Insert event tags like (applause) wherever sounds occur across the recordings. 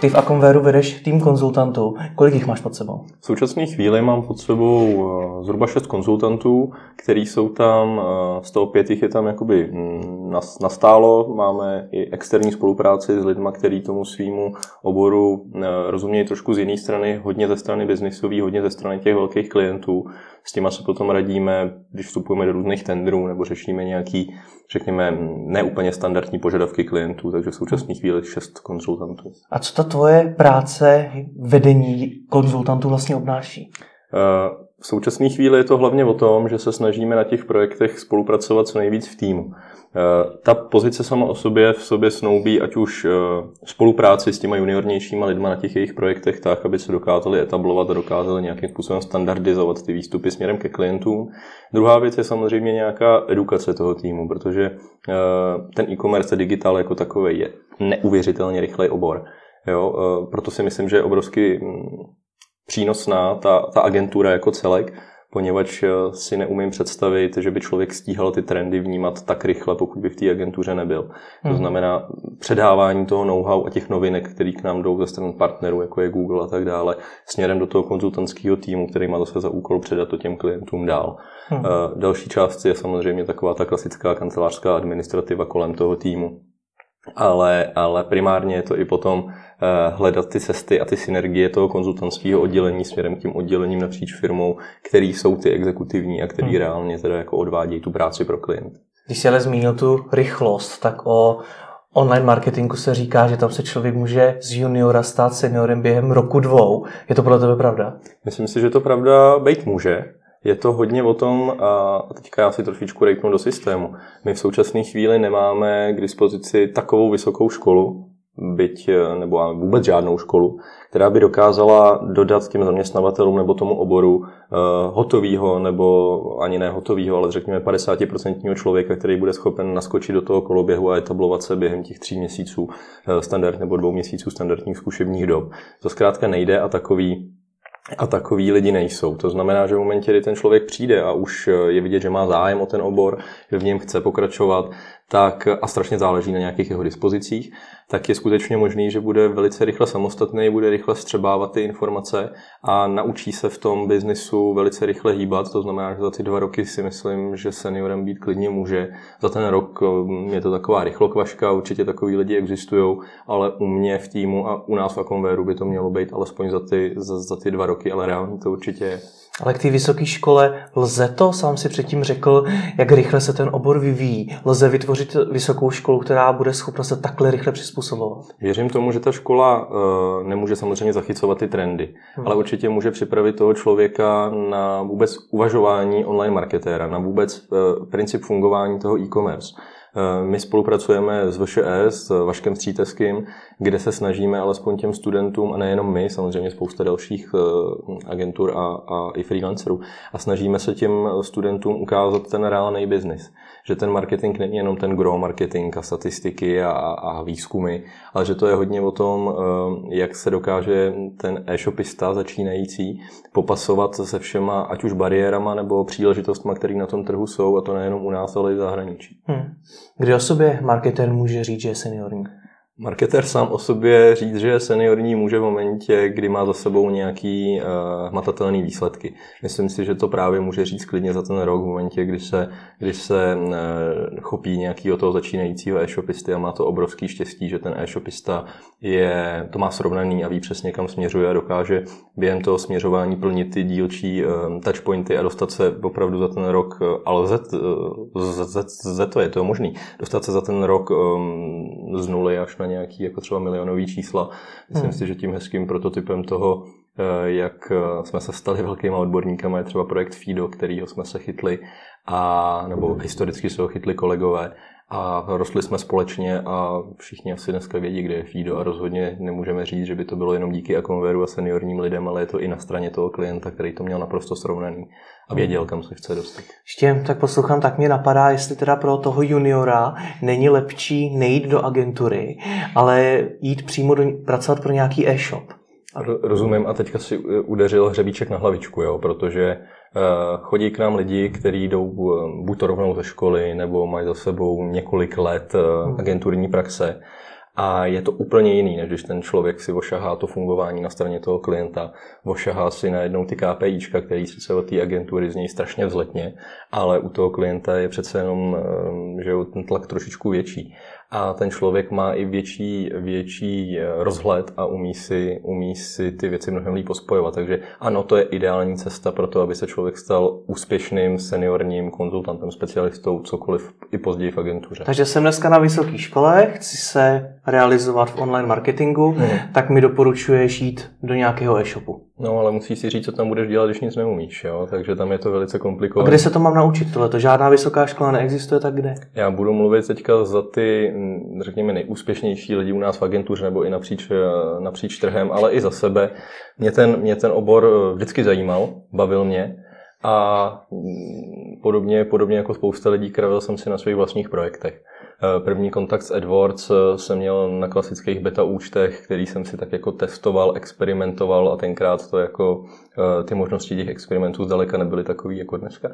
Ty v Akonvéru vedeš tým konzultantů. Kolik jich máš pod sebou? V současné chvíli mám pod sebou eh, zhruba šest konzultantů, který jsou tam, eh, z toho pět jich je tam jakoby mm, nastálo. Máme i externí spolupráci s lidmi, kteří tomu svýmu oboru eh, rozumějí trošku z jiné strany, hodně ze strany biznisový, hodně ze strany těch velkých klientů. S těma se potom radíme, když vstupujeme do různých tendrů nebo řešíme nějaký, řekněme, neúplně standardní požadavky klientů, takže v současné chvíli šest konzultantů. A co ta tvoje práce vedení konzultantů vlastně obnáší? Uh, v současné chvíli je to hlavně o tom, že se snažíme na těch projektech spolupracovat co nejvíc v týmu. Eh, ta pozice sama o sobě v sobě snoubí ať už eh, spolupráci s těma juniornějšíma lidma na těch jejich projektech tak, aby se dokázali etablovat a dokázali nějakým způsobem standardizovat ty výstupy směrem ke klientům. Druhá věc je samozřejmě nějaká edukace toho týmu, protože eh, ten e-commerce digitál jako takový je neuvěřitelně rychlej obor. Jo, proto si myslím, že je obrovsky mm, přínosná ta, ta agentura jako celek, poněvadž eh, si neumím představit, že by člověk stíhal ty trendy vnímat tak rychle, pokud by v té agentuře nebyl. Hmm. To znamená předávání toho know-how a těch novinek, které k nám jdou ze strany partnerů, jako je Google a tak dále, směrem do toho konzultantského týmu, který má zase za úkol předat to těm klientům dál. Hmm. Eh, další část je samozřejmě taková ta klasická kancelářská administrativa kolem toho týmu. Ale, ale primárně je to i potom Eh, hledat ty cesty a ty synergie toho konzultantského oddělení směrem k tím oddělením napříč firmou, který jsou ty exekutivní a který hmm. reálně teda jako odvádějí tu práci pro klient. Když jsi ale zmínil tu rychlost, tak o online marketingu se říká, že tam se člověk může z juniora stát seniorem během roku dvou. Je to podle tebe pravda? Myslím si, že to pravda být může. Je to hodně o tom, a teďka já si trošičku rejpnu do systému. My v současné chvíli nemáme k dispozici takovou vysokou školu, byť eh, nebo vůbec žádnou školu, která by dokázala dodat těm zaměstnavatelům nebo tomu oboru uh, hotovýho nebo ani ne hotovýho, ale řekněme 50% člověka, který bude schopen naskočit do toho koloběhu a etablovat se během těch tří měsíců uh, standard nebo dvou měsíců standardních zkušebních dob. To zkrátka nejde a takový a takový lidi nejsou. To znamená, že v momentě, kdy ten člověk přijde a už je vidět, že má zájem o ten obor, že v něm chce pokračovat, tak a strašně záleží na nějakých jeho dispozicích, tak je skutečně možný, že bude velice rychle samostatný, bude rychle střebávat ty informace a naučí se v tom biznisu velice rychle hýbat. To znamená, že za ty dva roky si myslím, že seniorem být klidně může. Za ten rok mm, je to taková rychlokvaška, určitě takový lidi existují, ale u mě v týmu a u nás v Akonvéru by to mělo být alespoň za ty, za, za ty dva roky, ale reálně to určitě je. Ale k té vysoké škole lze to, sám si předtím řekl, jak rychle se ten obor vyvíjí. Lze vytvořit vysokou školu, která bude schopna se takhle rychle přizpůsobovat. Věřím tomu, že ta škola uh, nemůže samozřejmě zachycovat ty trendy, hmm. ale určitě může připravit toho člověka na vůbec uvažování online marketéra, na vůbec uh, princip fungování toho e-commerce. Eh, my spolupracujeme s VŠE, s Vaškem Stříteským, kde se snažíme alespoň těm studentům, a nejenom my, samozřejmě spousta dalších eh, agentur a, a i freelancerů, a snažíme se těm studentům ukázat ten reálný biznis že ten marketing není jenom ten grow marketing a statistiky a, a výzkumy, ale že to je hodně o tom, eh, jak se dokáže ten e-shopista začínající popasovat se všema, ať už bariérama nebo příležitostmi, které na tom trhu jsou, a to nejenom u nás, ale i v zahraničí. Hmm. Kdy o sobě marketer může říct, že je seniorní? Marketer sám o sobě říct, že seniorní může v momentě, kdy má za sebou nějaký uh, hmatatelný výsledky. Myslím si, že to právě může říct klidně za ten rok, v momentě, kdy se, kdy se uh, chopí nějakého toho začínajícího e-shopisty a má to obrovský štěstí, že ten e-shopista je, to má srovnaný a ví přesně, kam směřuje a dokáže během toho směřování plnit ty dílčí uh, touchpointy a dostat se opravdu za ten rok, uh, ale z, z, to je to možný, dostat se za ten rok um, z nuly až na nějaký jako třeba milionový čísla. Myslím hmm. si, že tím hezkým prototypem toho, eh, jak eh, jsme se stali velkýma odborníkama, je třeba projekt FIDO, kterýho jsme se chytli, a, nebo historicky se ho chytli kolegové a rostli jsme společně a všichni asi dneska vědí, kde je FIDO a rozhodně nemůžeme říct, že by to bylo jenom díky Akonveru a seniorním lidem, ale je to i na straně toho klienta, který to měl naprosto srovnaný a věděl, kam se chce dostat. Ještě tak poslouchám, tak mě napadá, jestli teda pro toho juniora není lepší nejít do agentury, ale jít přímo do, pracovat pro nějaký e-shop. Rozumím. A teďka si udeřil hřebíček na hlavičku, jo, protože Eh, chodí k nám lidi, kteří jdou eh, buď to rovnou ze školy, nebo mají za sebou několik let eh, agenturní praxe. A je to úplně jiný, než když ten člověk si ošahá to fungování na straně toho klienta, ošahá si najednou ty KPIčka, který se od té agentury z něj strašně vzletně, ale u toho klienta je přece jenom eh, že ten tlak trošičku větší a ten člověk má i větší, větší eh, rozhled a umí si, umí si ty věci mnohem líp pospojovat. Takže ano, to je ideální cesta pro to, aby se člověk stal úspěšným seniorním konzultantem, specialistou, cokoliv i později v agentuře. Takže jsem dneska na vysoké škole, chci se realizovat v online marketingu, hmm. tak mi doporučuješ jít do nějakého e-shopu. No, ale musíš si říct, co tam budeš dělat, když nic neumíš, jo? takže tam je to velice komplikované. A kde se to mám naučit? Tohle to žádná vysoká škola neexistuje, tak kde? Já budu mluvit teďka za ty, řekněme, nejúspěšnější lidi u nás v agentuře nebo i napříč, eh, napříč trhem, ale i za sebe. Mě ten, mě ten obor eh, vždycky zajímal, bavil mě a mm, podobně, podobně jako spousta lidí kravil jsem si na svých vlastních projektech. Eh, první kontakt s AdWords jsem měl na klasických beta účtech, který jsem si tak jako testoval, experimentoval a tenkrát to jako ty možnosti těch experimentů zdaleka nebyly takový jako dneska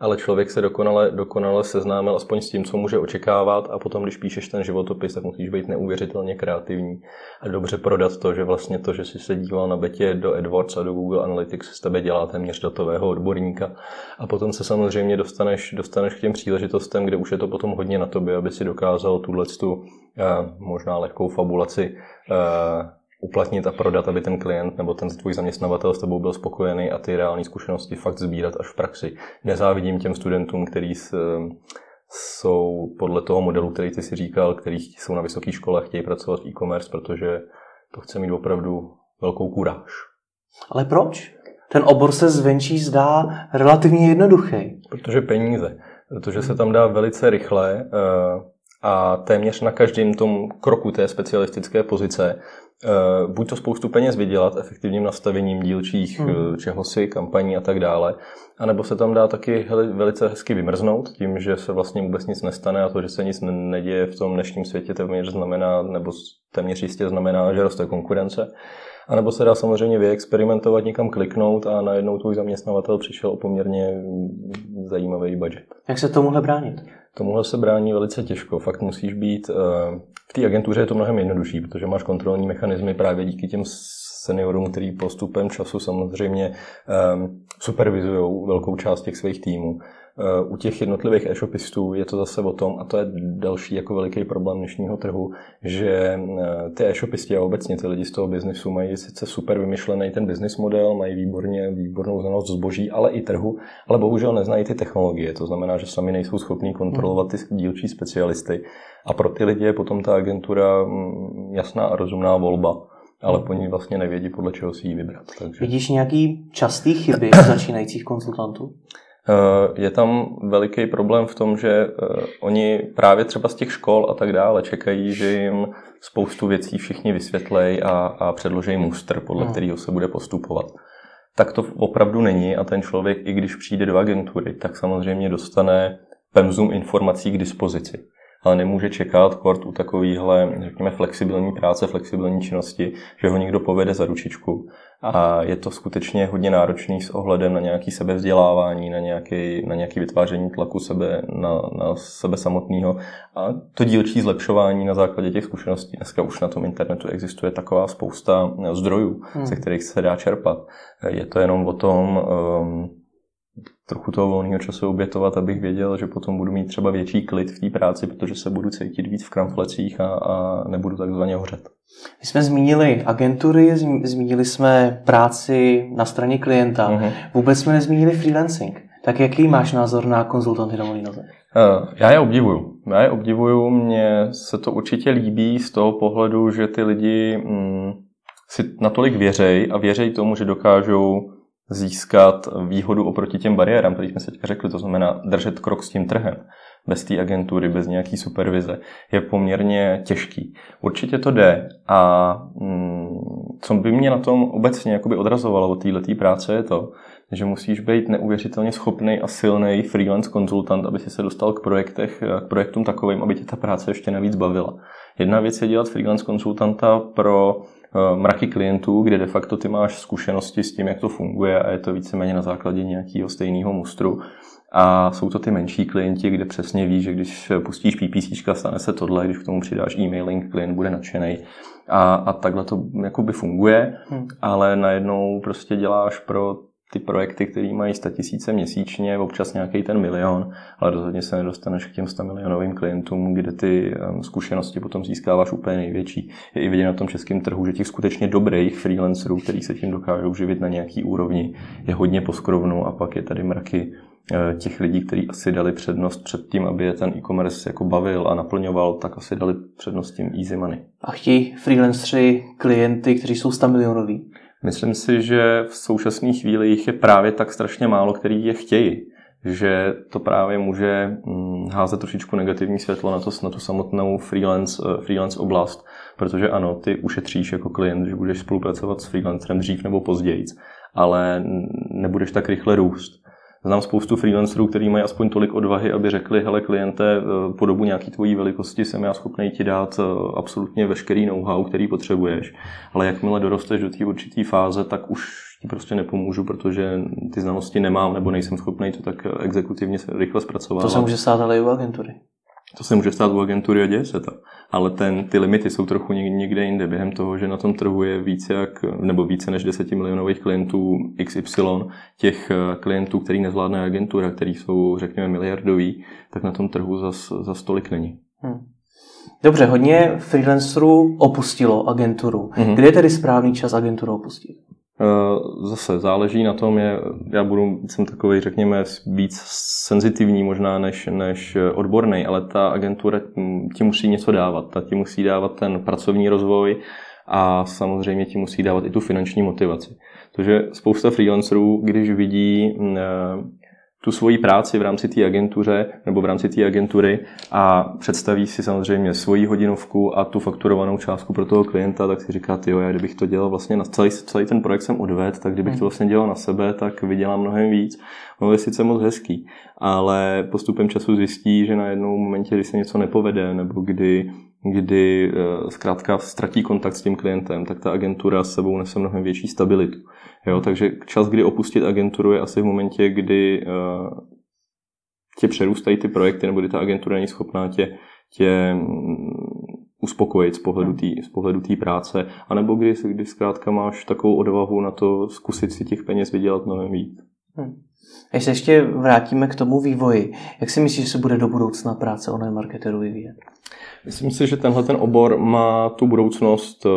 ale člověk se dokonale, dokonale seznámil aspoň s tím, co může očekávat a potom, když píšeš ten životopis, tak musíš být neuvěřitelně kreativní a dobře prodat to, že vlastně to, že jsi se díval na betě do AdWords a do Google Analytics, z tebe dělá téměř datového odborníka. A potom se samozřejmě dostaneš, dostaneš k těm příležitostem, kde už je to potom hodně na tobě, aby si dokázal tuhle tu eh, možná lehkou fabulaci eh, uplatnit a prodat, aby ten klient nebo ten tvůj zaměstnavatel s tebou byl spokojený a ty reální zkušenosti fakt sbírat až v praxi. Nezávidím těm studentům, kteří jsou podle toho modelu, který ty si říkal, který jsou na vysoké škole a chtějí pracovat v e-commerce, protože to chce mít opravdu velkou kuráž. Ale proč? Ten obor se zvenčí zdá relativně jednoduchý. Protože peníze. Protože se tam dá velice rychle eh, a téměř na každém tom kroku té specialistické pozice buď to spoustu peněz vydělat efektivním nastavením dílčích hmm. čehosi, kampaní a tak dále, anebo se tam dá taky velice hezky vymrznout tím, že se vlastně vůbec nic nestane a to, že se nic neděje v tom dnešním světě téměř znamená, nebo téměř jistě znamená, že roste konkurence. A nebo se dá samozřejmě vyexperimentovat, někam kliknout a najednou tvůj zaměstnavatel přišel o poměrně zajímavý budget. Jak se tomuhle bránit? Tomuhle se brání velice těžko. Fakt musíš být... Eh, v té agentuře je to mnohem jednodušší, protože máš kontrolní mechanismy právě díky těm seniorům, který postupem času samozřejmě um, supervizují velkou část těch svých týmů. Eh, u těch jednotlivých e-shopistů je to zase o tom, a to je další jako veliký problém dnešního trhu, že eh, ty e-shopisti a obecně ty lidi z toho biznesu mají sice super vymyšlený ten business model, mají výborně, výbornou znalost zboží, ale i trhu, ale bohužel neznají ty technologie. To znamená, že sami nejsou schopní kontrolovat ty dílčí specialisty. A pro ty lidi je potom ta agentura mm, jasná a rozumná volba ale po ní vlastně nevědí, podle čeho si ji vybrat. Takže... Vidíš nějaký častý chyby (coughs) začínajících konzultantů? Eh, je tam veliký problém v tom, že eh, oni právě třeba z těch škol a tak dále čekají, že jim spoustu věcí všichni vysvětlej a, a předloží mustr, podle hmm. kterého se bude postupovat. Tak to opravdu není a ten člověk, i když přijde do agentury, tak samozřejmě dostane pemzum informací k dispozici ale nemůže čekat kort u takovýhle, řekněme, flexibilní práce, flexibilní činnosti, že ho někdo povede za ručičku. A je to skutečně hodně náročný s ohledem na nějaký sebevzdělávání, na nějaký, na nějaký vytváření tlaku sebe, na, na sebe samotného. A to dílčí zlepšování na základě těch zkušeností. Dneska už na tom internetu existuje taková spousta zdrojů, hmm. ze kterých se dá čerpat. Je to jenom o tom, um, trochu toho volného času obětovat, abych věděl, že potom budu mít třeba větší klid v té práci, protože se budu cítit víc v kramflecích a, a nebudu takzvaně hořet. My jsme zmínili agentury, zmínili jsme práci na straně klienta, uh-huh. vůbec jsme nezmínili freelancing. Tak jaký máš názor na konzultanty na volný noze? Uh, já je obdivuju. Já je obdivuju, mně se to určitě líbí z toho pohledu, že ty lidi mm, si natolik věřej a věřej tomu, že dokážou získat výhodu oproti těm bariérám, které jsme se teď řekli, to znamená držet krok s tím trhem bez té agentury, bez nějaký supervize, je poměrně těžký. Určitě to jde a mm, co by mě na tom obecně jakoby odrazovalo od této práce je to, že musíš být neuvěřitelně schopný a silný freelance konzultant, aby si se dostal k, projektech, k projektům takovým, aby tě ta práce ještě navíc bavila. Jedna věc je dělat freelance konzultanta pro mraky klientů, kde de facto ty máš zkušenosti s tím, jak to funguje a je to víceméně na základě nějakého stejného mustru. A jsou to ty menší klienti, kde přesně víš, že když pustíš PPC, stane se tohle, když k tomu přidáš e-mailing, klient bude nadšený. A, a takhle to jakoby funguje, hmm. ale najednou prostě děláš pro ty projekty, které mají 100 tisíce měsíčně, občas nějaký ten milion, ale rozhodně se nedostaneš k těm 100 milionovým klientům, kde ty zkušenosti potom získáváš úplně největší. Je i vidět na tom českém trhu, že těch skutečně dobrých freelancerů, kteří se tím dokážou živit na nějaký úrovni, je hodně poskrovnu a pak je tady mraky eh, těch lidí, kteří asi dali přednost před tím, aby je ten e-commerce jako bavil a naplňoval, tak asi dali přednost tím easy money. A chtějí freelanceri klienty, kteří jsou 100 milionoví? Myslím si, že v současné chvíli jich je právě tak strašně málo, který je chtějí, že to právě může mm, házet trošičku negativní světlo na, to, na tu samotnou freelance, eh, freelance oblast, protože ano, ty ušetříš jako klient, že budeš spolupracovat s freelancerem dřív nebo později, ale nebudeš tak rychle růst. Znám spoustu freelancerů, kteří mají aspoň tolik odvahy, aby řekli, hele kliente, eh, po dobu nějaký tvojí velikosti jsem já schopný ti dát eh, absolutně veškerý know-how, který potřebuješ. Ale jakmile dorosteš do té určité fáze, tak už ti prostě nepomůžu, protože ty znalosti nemám nebo nejsem schopný to tak exekutivně rychle zpracovat. To se může stát ale i u agentury. To se může stát u agentury a děje se to. Ale ten, ty limity jsou trochu někde jinde. Během toho, že na tom trhu je více, jak, nebo více než 10 milionových klientů XY, těch eh, klientů, který nezvládne agentura, který jsou, řekněme, miliardoví, tak na tom trhu zas, zas tolik není. Hmm. Dobře, hodně freelancerů opustilo agenturu. Mm-hmm. Kdy je tedy správný čas agenturu opustit? Eh, zase záleží na tom, je, já budu, jsem takový, řekněme, víc senzitivní možná než, než odborný, ale ta agentura ti musí něco dávat. Ta ti musí dávat ten pracovní rozvoj a samozřejmě ti musí dávat i tu finanční motivaci. Protože spousta freelancerů, když vidí eh, tu svoji práci v rámci té agentuře nebo v rámci té agentury a představí si samozřejmě svoji hodinovku a tu fakturovanou částku pro toho klienta, tak si říká, jo, já kdybych to dělal vlastně na celý, celý ten projekt jsem odved, tak kdybych to hmm. vlastně dělal na sebe, tak vydělám mnohem víc. Ono je sice moc hezký, ale postupem času zjistí, že na jednou momentě, kdy se něco nepovede, nebo kdy kdy eh, zkrátka ztratí kontakt s tím klientem, tak ta agentura s sebou nese mnohem větší stabilitu. Jo, takže čas, kdy opustit agenturu, je asi v momentě, kdy uh, tě přerůstají ty projekty, nebo kdy ta agentura není schopná tě, tě mm, uspokojit z pohledu té z pohledu tý práce, anebo kdy, kdy zkrátka máš takovou odvahu na to zkusit si těch peněz vydělat mnohem víc. Hmm. Když se ještě vrátíme k tomu vývoji, jak si myslíš, že se bude do budoucna práce online marketerů vyvíjet? Myslím si, že tenhle ten obor má tu budoucnost eh,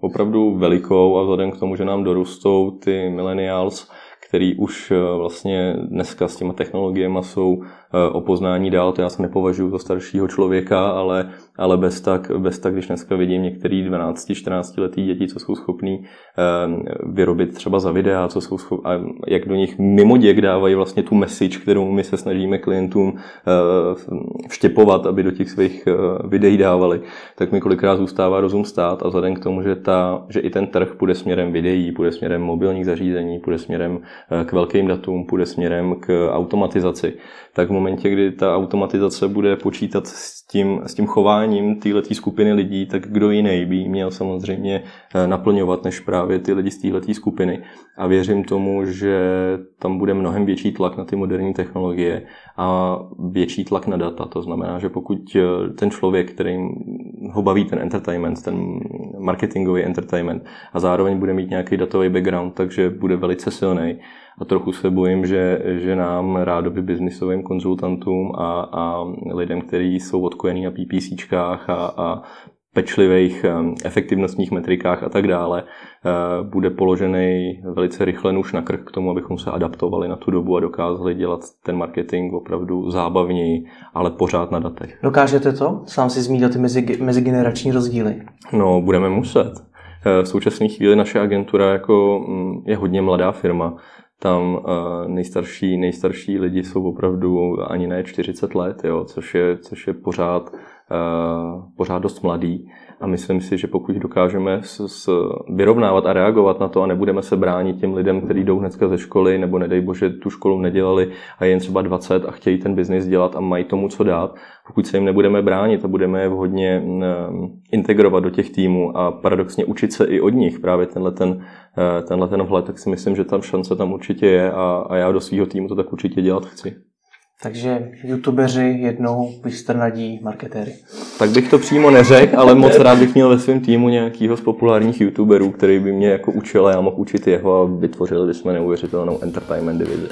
opravdu velikou a vzhledem k tomu, že nám dorostou ty millennials, který už eh, vlastně dneska s těma technologiemi jsou Eh, o poznání dál, to já se nepovažuji za staršího člověka, ale, ale bez, tak, bez tak, když dneska vidím některý 12-14 letý děti, co jsou schopní eh, vyrobit třeba za videa, co jsou schopní, a jak do nich mimo děk dávají vlastně tu message, kterou my se snažíme klientům eh, vštěpovat, aby do těch svých videí dávali, tak mi kolikrát zůstává rozum stát. A vzhledem k tomu, že, ta, že i ten trh půjde směrem videí, půjde směrem mobilních zařízení, půjde směrem k velkým datům, půjde směrem k automatizaci, tak v momentě, kdy ta automatizace bude počítat s tím, s tím chováním této skupiny lidí, tak kdo jiný by měl samozřejmě eh, naplňovat než právě ty lidi z této skupiny. A věřím tomu, že tam bude mnohem větší tlak na ty moderní technologie a větší tlak na data. To znamená, že pokud eh, ten člověk, který ho baví ten entertainment, ten marketingový entertainment a zároveň bude mít nějaký datový background, takže bude velice silný, a trochu se bojím, že, že nám rádoby biznisovým konzultantům a, a lidem, kteří jsou odkojení na PPCčkách a, a pečlivých efektivnostních metrikách a tak dále, eh, bude položený velice rychle nůž na krk k tomu, abychom se adaptovali na tu dobu a dokázali dělat ten marketing opravdu zábavněji, ale pořád na datech. Dokážete to? Sám si zmínil ty mezi, mezigenerační rozdíly. No, budeme muset. Eh, v současné chvíli naše agentura jako mm, je hodně mladá firma, tam uh, nejstarší, nejstarší lidi jsou opravdu ani ne 40 let, jo, což, je, což je pořád, uh, pořád dost mladý. A myslím si, že pokud dokážeme s, s, vyrovnávat a reagovat na to a nebudeme se bránit těm lidem, kteří jdou hnedka ze školy, nebo nedej bože tu školu nedělali a jen třeba 20 a chtějí ten biznis dělat a mají tomu co dát, pokud se jim nebudeme bránit a budeme je vhodně integrovat do těch týmů a paradoxně učit se i od nich právě tenhle ten, eh, tenhle ten vhled, tak si myslím, že tam šance tam určitě je a, a já do svého týmu to tak určitě dělat chci. Takže youtubeři jednou vystrnadí marketéry. Tak bych to přímo neřekl, ale moc rád bych měl ve svém týmu nějakého z populárních youtuberů, který by mě jako učil a já mohl učit jeho a vytvořili bychom neuvěřitelnou entertainment divizi.